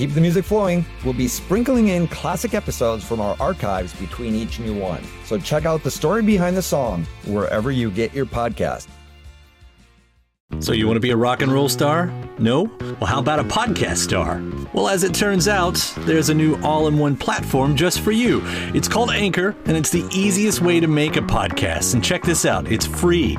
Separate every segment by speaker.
Speaker 1: Keep the music flowing, we'll be sprinkling in classic episodes from our archives between each new one. So check out the story behind the song wherever you get your podcast.
Speaker 2: So, you want to be a rock and roll star? No? Well, how about a podcast star? Well, as it turns out, there's a new all in one platform just for you. It's called Anchor, and it's the easiest way to make a podcast. And check this out it's free.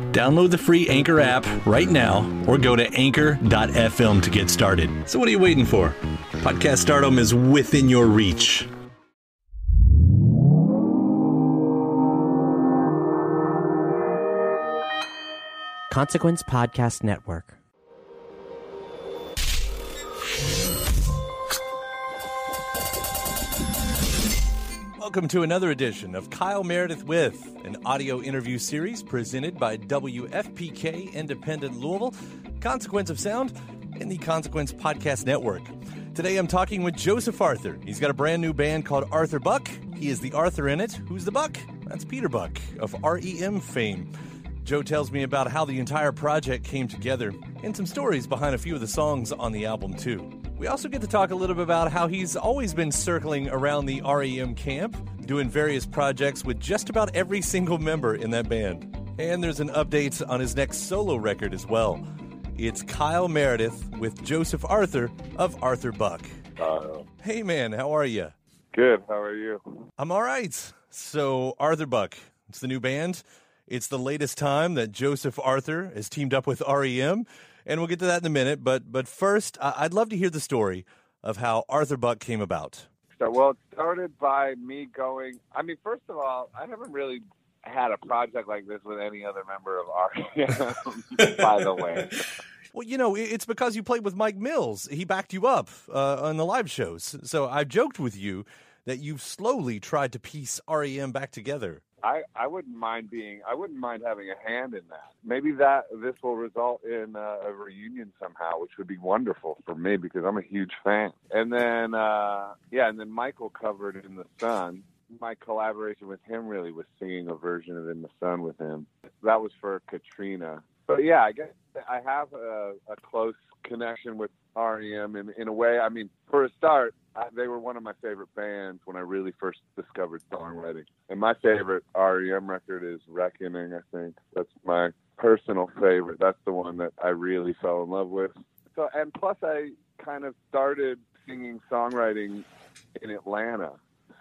Speaker 2: Download the free Anchor app right now or go to anchor.fm to get started. So, what are you waiting for? Podcast stardom is within your reach.
Speaker 3: Consequence Podcast Network.
Speaker 2: Welcome to another edition of Kyle Meredith with, an audio interview series presented by WFPK Independent Louisville, Consequence of Sound, and the Consequence Podcast Network. Today I'm talking with Joseph Arthur. He's got a brand new band called Arthur Buck. He is the Arthur in it. Who's the Buck? That's Peter Buck of REM fame. Joe tells me about how the entire project came together and some stories behind a few of the songs on the album, too. We also get to talk a little bit about how he's always been circling around the REM camp, doing various projects with just about every single member in that band. And there's an update on his next solo record as well. It's Kyle Meredith with Joseph Arthur of Arthur Buck.
Speaker 4: Uh,
Speaker 2: Hey man, how are you?
Speaker 4: good. How are you?
Speaker 2: I'm all right. So, Arthur Buck, it's the new band. It's the latest time that Joseph Arthur has teamed up with REM, and we'll get to that in a minute. But but first, I'd love to hear the story of how Arthur Buck came about.
Speaker 4: So, well, it started by me going. I mean, first of all, I haven't really had a project like this with any other member of REM. by the way,
Speaker 2: Well, you know, it's because you played with Mike Mills. He backed you up uh, on the live shows. So I've joked with you that you've slowly tried to piece REM back together.
Speaker 4: I I wouldn't mind being. I wouldn't mind having a hand in that. Maybe that this will result in a reunion somehow, which would be wonderful for me because I'm a huge fan. And then uh, yeah, and then Michael covered in the sun. My collaboration with him really was singing a version of In the Sun with him. That was for Katrina. But yeah, I guess I have a, a close connection with REM in in a way. I mean, for a start, I, they were one of my favorite bands when I really first discovered songwriting. And my favorite REM record is Reckoning. I think that's my personal favorite. That's the one that I really fell in love with. So, and plus, I kind of started singing songwriting in Atlanta,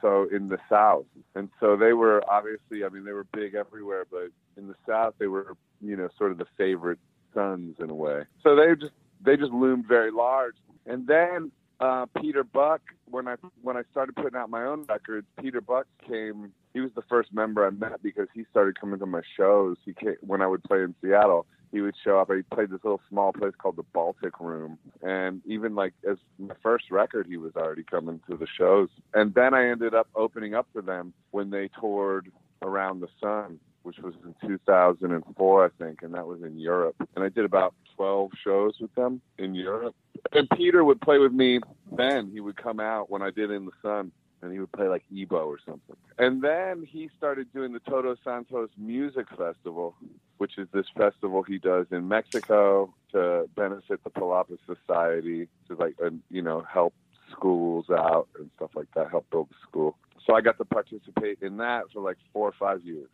Speaker 4: so in the South. And so they were obviously, I mean, they were big everywhere, but in the South, they were, you know, sort of the favorite sons in a way. So they just they just loomed very large. And then uh, Peter Buck, when I when I started putting out my own records, Peter Buck came. He was the first member I met because he started coming to my shows. He came when I would play in Seattle. He would show up. He played this little small place called the Baltic Room, and even like as my first record, he was already coming to the shows. And then I ended up opening up for them when they toured around the sun, which was in 2004, I think, and that was in Europe. And I did about 12 shows with them in Europe. And Peter would play with me then. He would come out when I did In the Sun, and he would play like EBow or something. And then he started doing the Todos Santos Music Festival, which is this festival he does in Mexico to benefit the Palapa Society to like you know help schools out and stuff like that, help build the school. So I got to participate in that for like four or five years.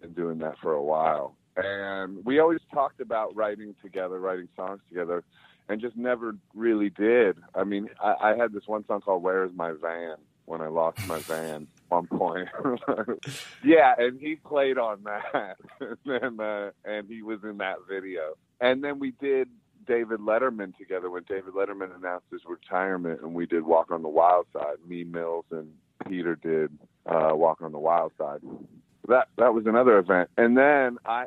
Speaker 4: Been doing that for a while, and we always talked about writing together, writing songs together, and just never really did. I mean, I, I had this one song called "Where's My Van." When I lost my van, one point. yeah, and he played on that, and uh, and he was in that video. And then we did David Letterman together when David Letterman announced his retirement, and we did Walk on the Wild Side. Me, Mills, and Peter did uh, Walk on the Wild Side. That that was another event, and then I.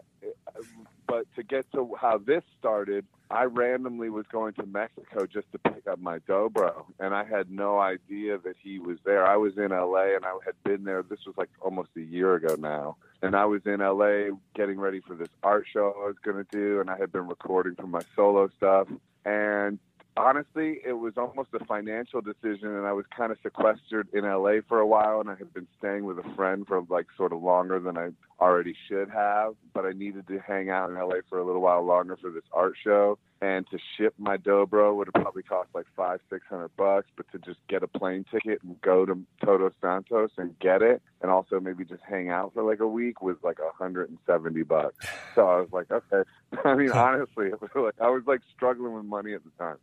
Speaker 4: But to get to how this started, I randomly was going to Mexico just to pick up my dobro, and I had no idea that he was there. I was in LA, and I had been there. This was like almost a year ago now, and I was in LA getting ready for this art show I was going to do, and I had been recording for my solo stuff. And honestly, it was almost a financial decision, and I was kind of sequestered in LA for a while, and I had been staying with a friend for like sort of longer than I already should have, but I needed to hang out in LA for a little while longer for this art show. And to ship my dobro would have probably cost like five, six hundred bucks, but to just get a plane ticket and go to Todos Santos and get it, and also maybe just hang out for like a week was like a hundred and seventy bucks. So I was like, okay. I mean, honestly, was like I was like struggling with money at the time.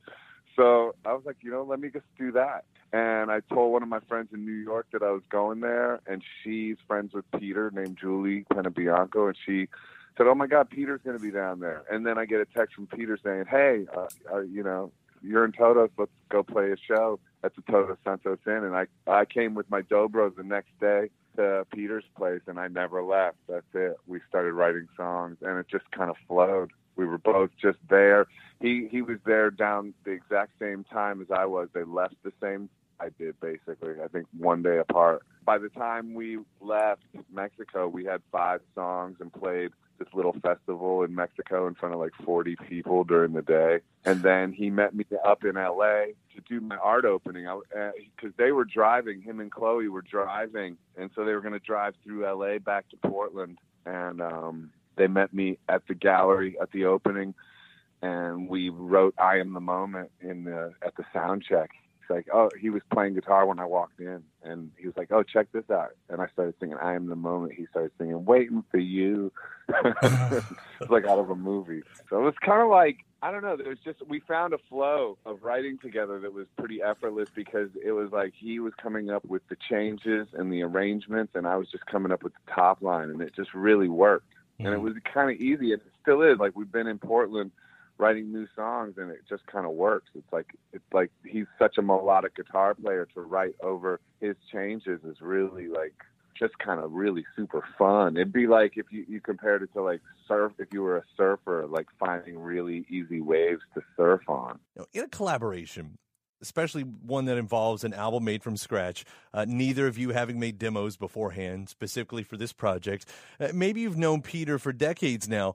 Speaker 4: So I was like, you know, let me just do that. And I told one of my friends in New York that I was going there, and she's friends with Peter, named Julie Penabianco, and she said, "Oh my God, Peter's going to be down there." And then I get a text from Peter saying, "Hey, uh, uh, you know, you're in Todos. Let's go play a show at the Todos Santos Inn." And I I came with my dobro the next day to Peter's place, and I never left. That's it. We started writing songs, and it just kind of flowed. We were both just there. He he was there down the exact same time as I was. They left the same I did basically. I think one day apart. By the time we left Mexico, we had five songs and played this little festival in Mexico in front of like 40 people during the day. And then he met me up in LA to do my art opening because uh, they were driving. Him and Chloe were driving, and so they were going to drive through LA back to Portland. And um, they met me at the gallery at the opening, and we wrote "I Am the Moment" in the at the sound check like, oh, he was playing guitar when I walked in, and he was like, oh, check this out, and I started singing "I Am the Moment." He started singing "Waiting for You." it's like out of a movie. So it was kind of like I don't know. There was just we found a flow of writing together that was pretty effortless because it was like he was coming up with the changes and the arrangements, and I was just coming up with the top line, and it just really worked. Mm-hmm. And it was kind of easy, and it still is. Like we've been in Portland writing new songs and it just kind of works it's like it's like he's such a melodic guitar player to write over his changes is really like just kind of really super fun it'd be like if you, you compared it to like surf if you were a surfer like finding really easy waves to surf on
Speaker 2: in a collaboration especially one that involves an album made from scratch. Uh, neither of you having made demos beforehand, specifically for this project. Uh, maybe you've known Peter for decades now,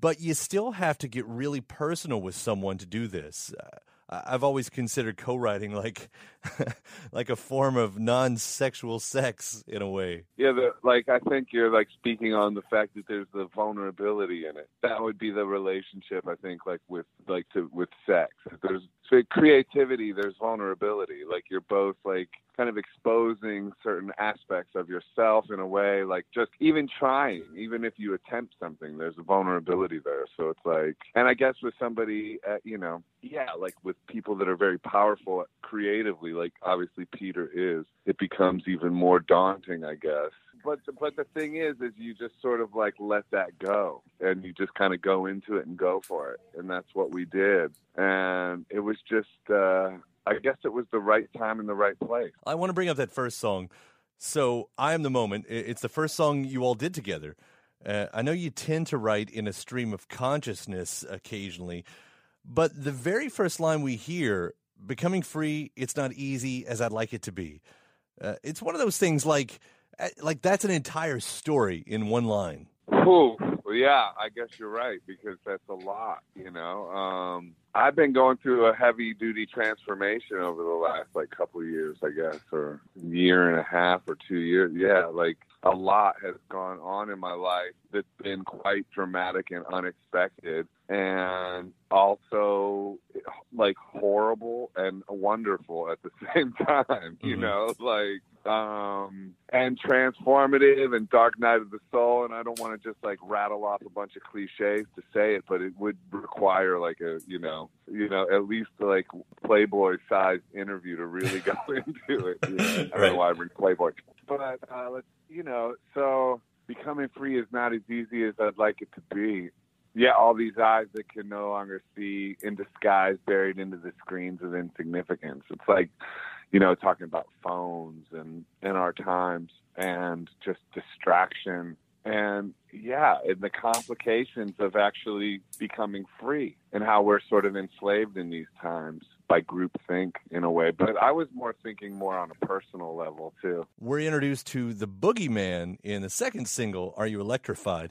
Speaker 2: but you still have to get really personal with someone to do this. Uh, I've always considered co-writing like like a form of non-sexual sex in a way.
Speaker 4: Yeah, the, like I think you're like speaking on the fact that there's the vulnerability in it. That would be the relationship I think like with like to with sex. There's creativity, there's vulnerability. Like you're both like kind of exposing certain aspects of yourself in a way like just even trying even if you attempt something there's a vulnerability there so it's like and i guess with somebody uh, you know yeah like with people that are very powerful creatively like obviously peter is it becomes even more daunting i guess but but the thing is is you just sort of like let that go and you just kind of go into it and go for it and that's what we did and it was just uh I guess it was the right time and the right place.
Speaker 2: I want to bring up that first song. So, I Am the Moment. It's the first song you all did together. Uh, I know you tend to write in a stream of consciousness occasionally, but the very first line we hear, becoming free, it's not easy as I'd like it to be. Uh, it's one of those things like, like that's an entire story in one line.
Speaker 4: Ooh, well, yeah, I guess you're right because that's a lot, you know. Um, I've been going through a heavy duty transformation over the last like couple of years, I guess, or year and a half or two years. Yeah, like a lot has gone on in my life that's been quite dramatic and unexpected and also like horrible and wonderful at the same time you
Speaker 5: Mhm.
Speaker 4: know like um and transformative and dark night of the soul and i don't want to just like rattle off a bunch of cliches to say it but it would require like a you know you know at least like playboy sized interview to really go into it you know? i don't
Speaker 5: Right.
Speaker 4: know why i bring playboy but uh let's you know so becoming free is not as easy as i'd like it to be yeah, all these eyes that can no longer see in disguise buried into the screens of insignificance. It's like, you know, talking about phones and in our times and just distraction and yeah, and the complications of actually becoming free and how we're sort of enslaved in these times by groupthink in a way. But I was more thinking more on a personal level too.
Speaker 2: We're introduced to the Boogeyman in the second single, Are You Electrified?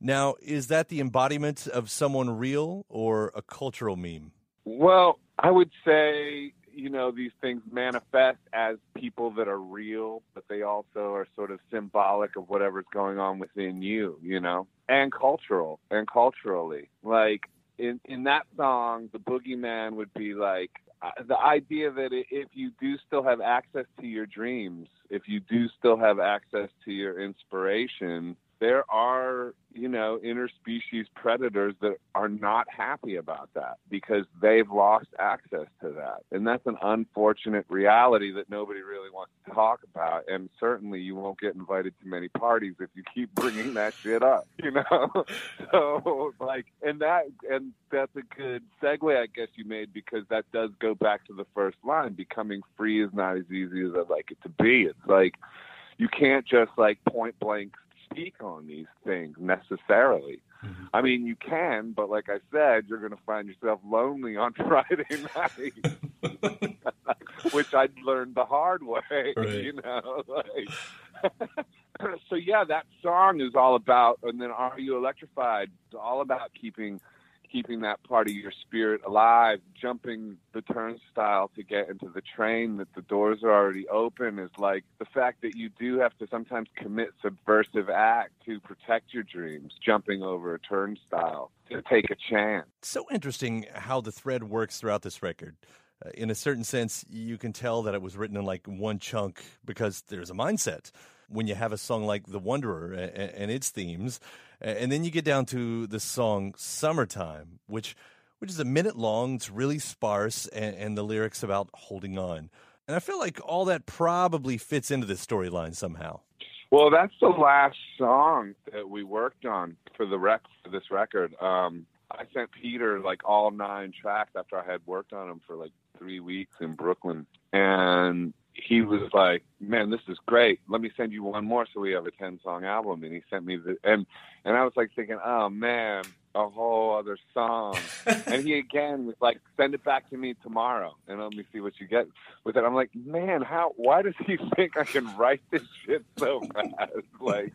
Speaker 2: Now, is that the embodiment of someone real or a cultural meme?
Speaker 4: Well, I would say, you know, these things manifest as people that are real, but they also are sort of symbolic of whatever's going on within you, you know, and cultural and culturally. Like in in that song, the boogeyman would be like uh, the idea that if you do still have access to your dreams, if you do still have access to your inspiration, there are, you know, interspecies predators that are not happy about that because they've lost access to that. And that's an unfortunate reality that nobody really wants to talk about. And certainly you won't get invited to many parties if you keep bringing that shit up, you know? so, like, and that, and that's a good segue, I guess you made because that does go back to the first line. Becoming free is not as easy as I'd like it to be. It's like, you can't just like point blank speak on these things necessarily. Mm-hmm. I mean, you can, but like I said, you're going to find yourself lonely on Friday night, which I learned the hard way.
Speaker 5: Right.
Speaker 4: You know, like. so yeah, that song is all about, and then "Are You Electrified?" It's all about keeping keeping that part of your spirit alive, jumping the turnstile to get into the train that the doors are already open is like the fact that you do have to sometimes commit subversive act to protect your dreams, jumping over a turnstile to take a chance.
Speaker 2: so interesting how the thread works throughout this record. Uh, in a certain sense, you can tell that it was written in like one chunk because there's a mindset. When you have a song like The Wanderer and, and its themes, and then you get down to the song Summertime, which which is a minute long, it's really sparse, and, and the lyrics about holding on. And I feel like all that probably fits into this storyline somehow.
Speaker 4: Well, that's the last song that we worked on for the rec for this record. Um, I sent Peter like all nine tracks after I had worked on them for like three weeks in Brooklyn, and he was like, "Man, this is great. Let me send you one more so we have a ten song album." And he sent me the and and I was like thinking, "Oh man, a whole other song." and he again was like, "Send it back to me tomorrow, and let me see what you get with it." I'm like, "Man, how? Why does he think I can write this shit so fast?" like,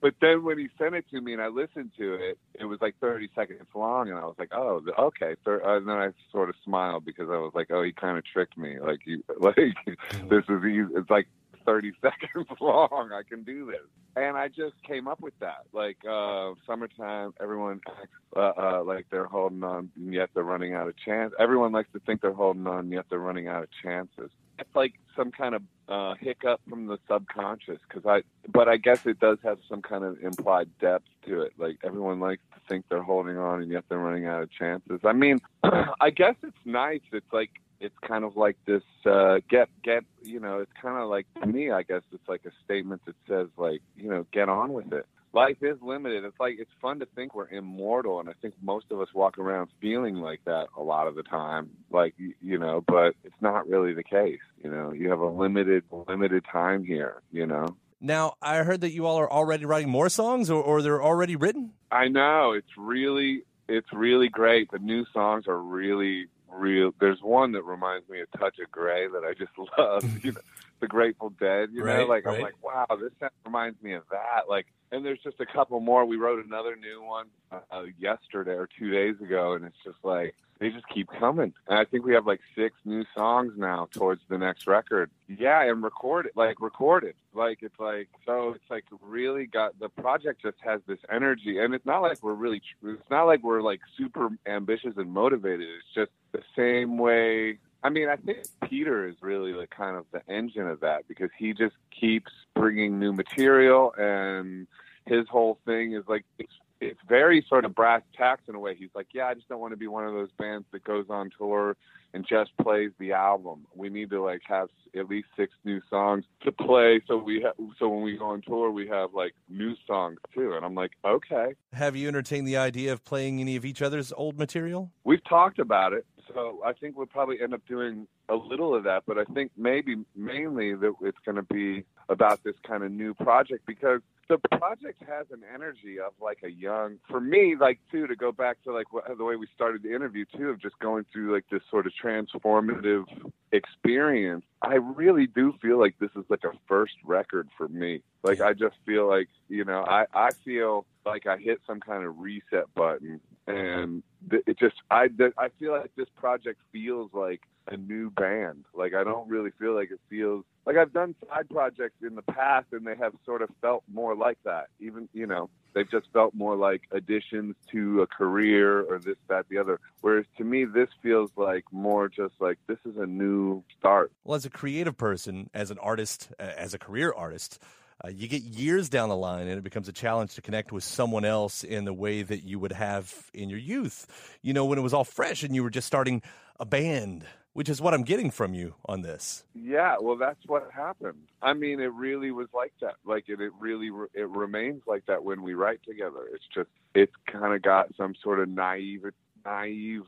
Speaker 4: but then when he sent it to me and I listened to it, it was like 30 seconds long, and I was like, "Oh, okay." Uh, and then I sort of smiled because I was like, "Oh, he kind of tricked me. Like, you, like this is easy. It's like 30 seconds long. I can do this." And I just came up with that. Like, uh, summertime, everyone acts uh, uh, like they're holding on, yet they're running out of chance. Everyone likes to think they're holding on, yet they're running out of chances. It's like some kind of uh, hiccup from the subconscious, because I. But I guess it does have some kind of implied depth to it. Like everyone likes to think they're holding on, and yet they're running out of chances. I mean, I guess it's nice. It's like it's kind of like this uh get get you know it's kind of like to me i guess it's like a statement that says like you know get on with it life is limited it's like it's fun to think we're immortal and i think most of us walk around feeling like that a lot of the time like you know but it's not really the case you know you have a limited limited time here you know
Speaker 2: Now, I heard that you all are already writing more songs, or, or they're already written.
Speaker 4: I know it's really it's really great. The new songs are really real. There's one that reminds me of Touch of Grey that I just love. you know, the Grateful Dead. You know, like
Speaker 2: right.
Speaker 4: I'm like, wow, this sound reminds me of that. Like, and there's just a couple more. We wrote another new one uh, yesterday or two days ago, and it's just like they just keep coming. And I think we have like six new songs now towards the next record. Yeah, and recorded, like recorded, like it's like so. It's like really got the project just has this energy, and it's not like we're really. It's not like we're like super ambitious and motivated. It's just the same way. I mean, I think Peter is really the kind of the engine of that because he just keeps bringing new material, and his whole thing is like it's it's very sort of brass tacks in a way. He's like, yeah, I just don't want to be one of those bands that goes on tour and just plays the album. We need to like have at least six new songs to play, so we ha- so when we go on tour, we have like new songs too. And I'm like, okay,
Speaker 2: Have you entertained the idea of playing any of each other's old material?
Speaker 4: we've talked about it. So I think we'll probably end up doing a little of that, but I think maybe mainly that it's going to be about this kind of new project because the project has an energy of like a young for me like too to go back to like the way we started the interview too of just going through like this sort of transformative experience. I really do feel like this is like a first record for me. Like i just feel like you know i i feel like i hit some kind of reset button and it just i i feel like this project feels like a new band like i don't really feel like it feels like I've done side projects in the past and they have sort of felt more like that. Even, you know, they've just felt more like additions to a career or this, that, the other. Whereas to me, this feels like more just like this is a new start.
Speaker 2: Well, as a creative person, as an artist, as a career artist, uh, you get years down the line and it becomes a challenge to connect with someone else in the way that you would have in your youth. You know, when it was all fresh and you were just starting a band, which is what I'm getting from you on this.
Speaker 4: Yeah, well, that's what happened. I mean, it really was like that. Like it, it really, re- it remains like that when we write together. It's just, it's kind of got some sort of naive, naive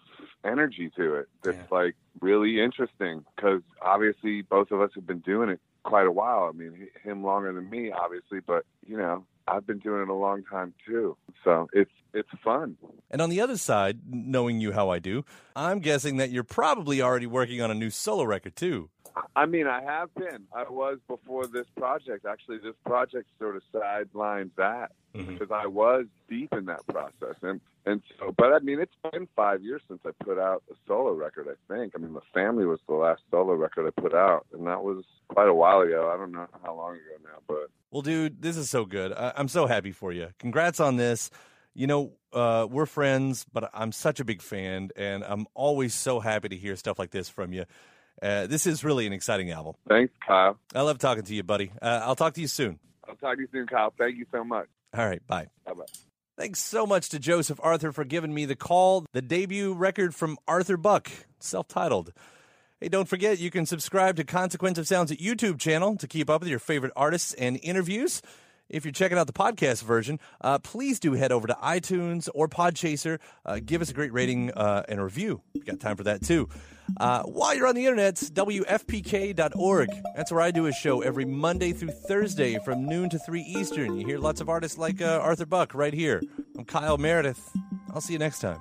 Speaker 4: energy to it. That's
Speaker 2: Yeah.
Speaker 4: like really interesting because obviously both of us have been doing it quite a while. I mean, him longer than me, obviously, but you know, I've been doing it a long time too. So it's it's fun.
Speaker 2: And on the other side, knowing you how I do, I'm guessing that you're probably already working on a new solo record too.
Speaker 4: I mean, I have been. I was before this project. Actually, this project sort of sidelined that
Speaker 2: Mhm.
Speaker 4: because I was deep in that process, and and so. But I mean, it's been five years since I put out a solo record. I think. I mean, the family was the last solo record I put out, and that was quite a while ago. I don't know how long ago now, but
Speaker 2: Well, dude, this is so good. I- I'm so happy for you. Congrats on this. You know, uh, we're friends, but I'm such a big fan, and I'm always so happy to hear stuff like this from you. Uh, this is really an exciting album.
Speaker 4: thanks, Kyle.
Speaker 2: I love talking to you, buddy. Uh, I'll talk to you soon.
Speaker 4: I'll talk to you soon, Kyle. Thank you so much.
Speaker 2: All right, bye.
Speaker 4: Bye bye.
Speaker 2: Thanks so much to Joseph Arthur for giving me the call, the debut record from Arthur Buck, self titled. Hey, don't forget you can subscribe to Consequence of Sound's at YouTube channel to keep up with your favorite artists and interviews. If you're checking out the podcast version, uh, please do head over to iTunes or Podchaser. Uh, give us a great rating uh, and a review. We got time for that too. Uh, while you're on the internet, WFPK.org. That's where I do a show every Monday through Thursday from noon to 3 Eastern. You hear lots of artists like uh, Arthur Buck right here. I'm Kyle Meredith. I'll see you next time.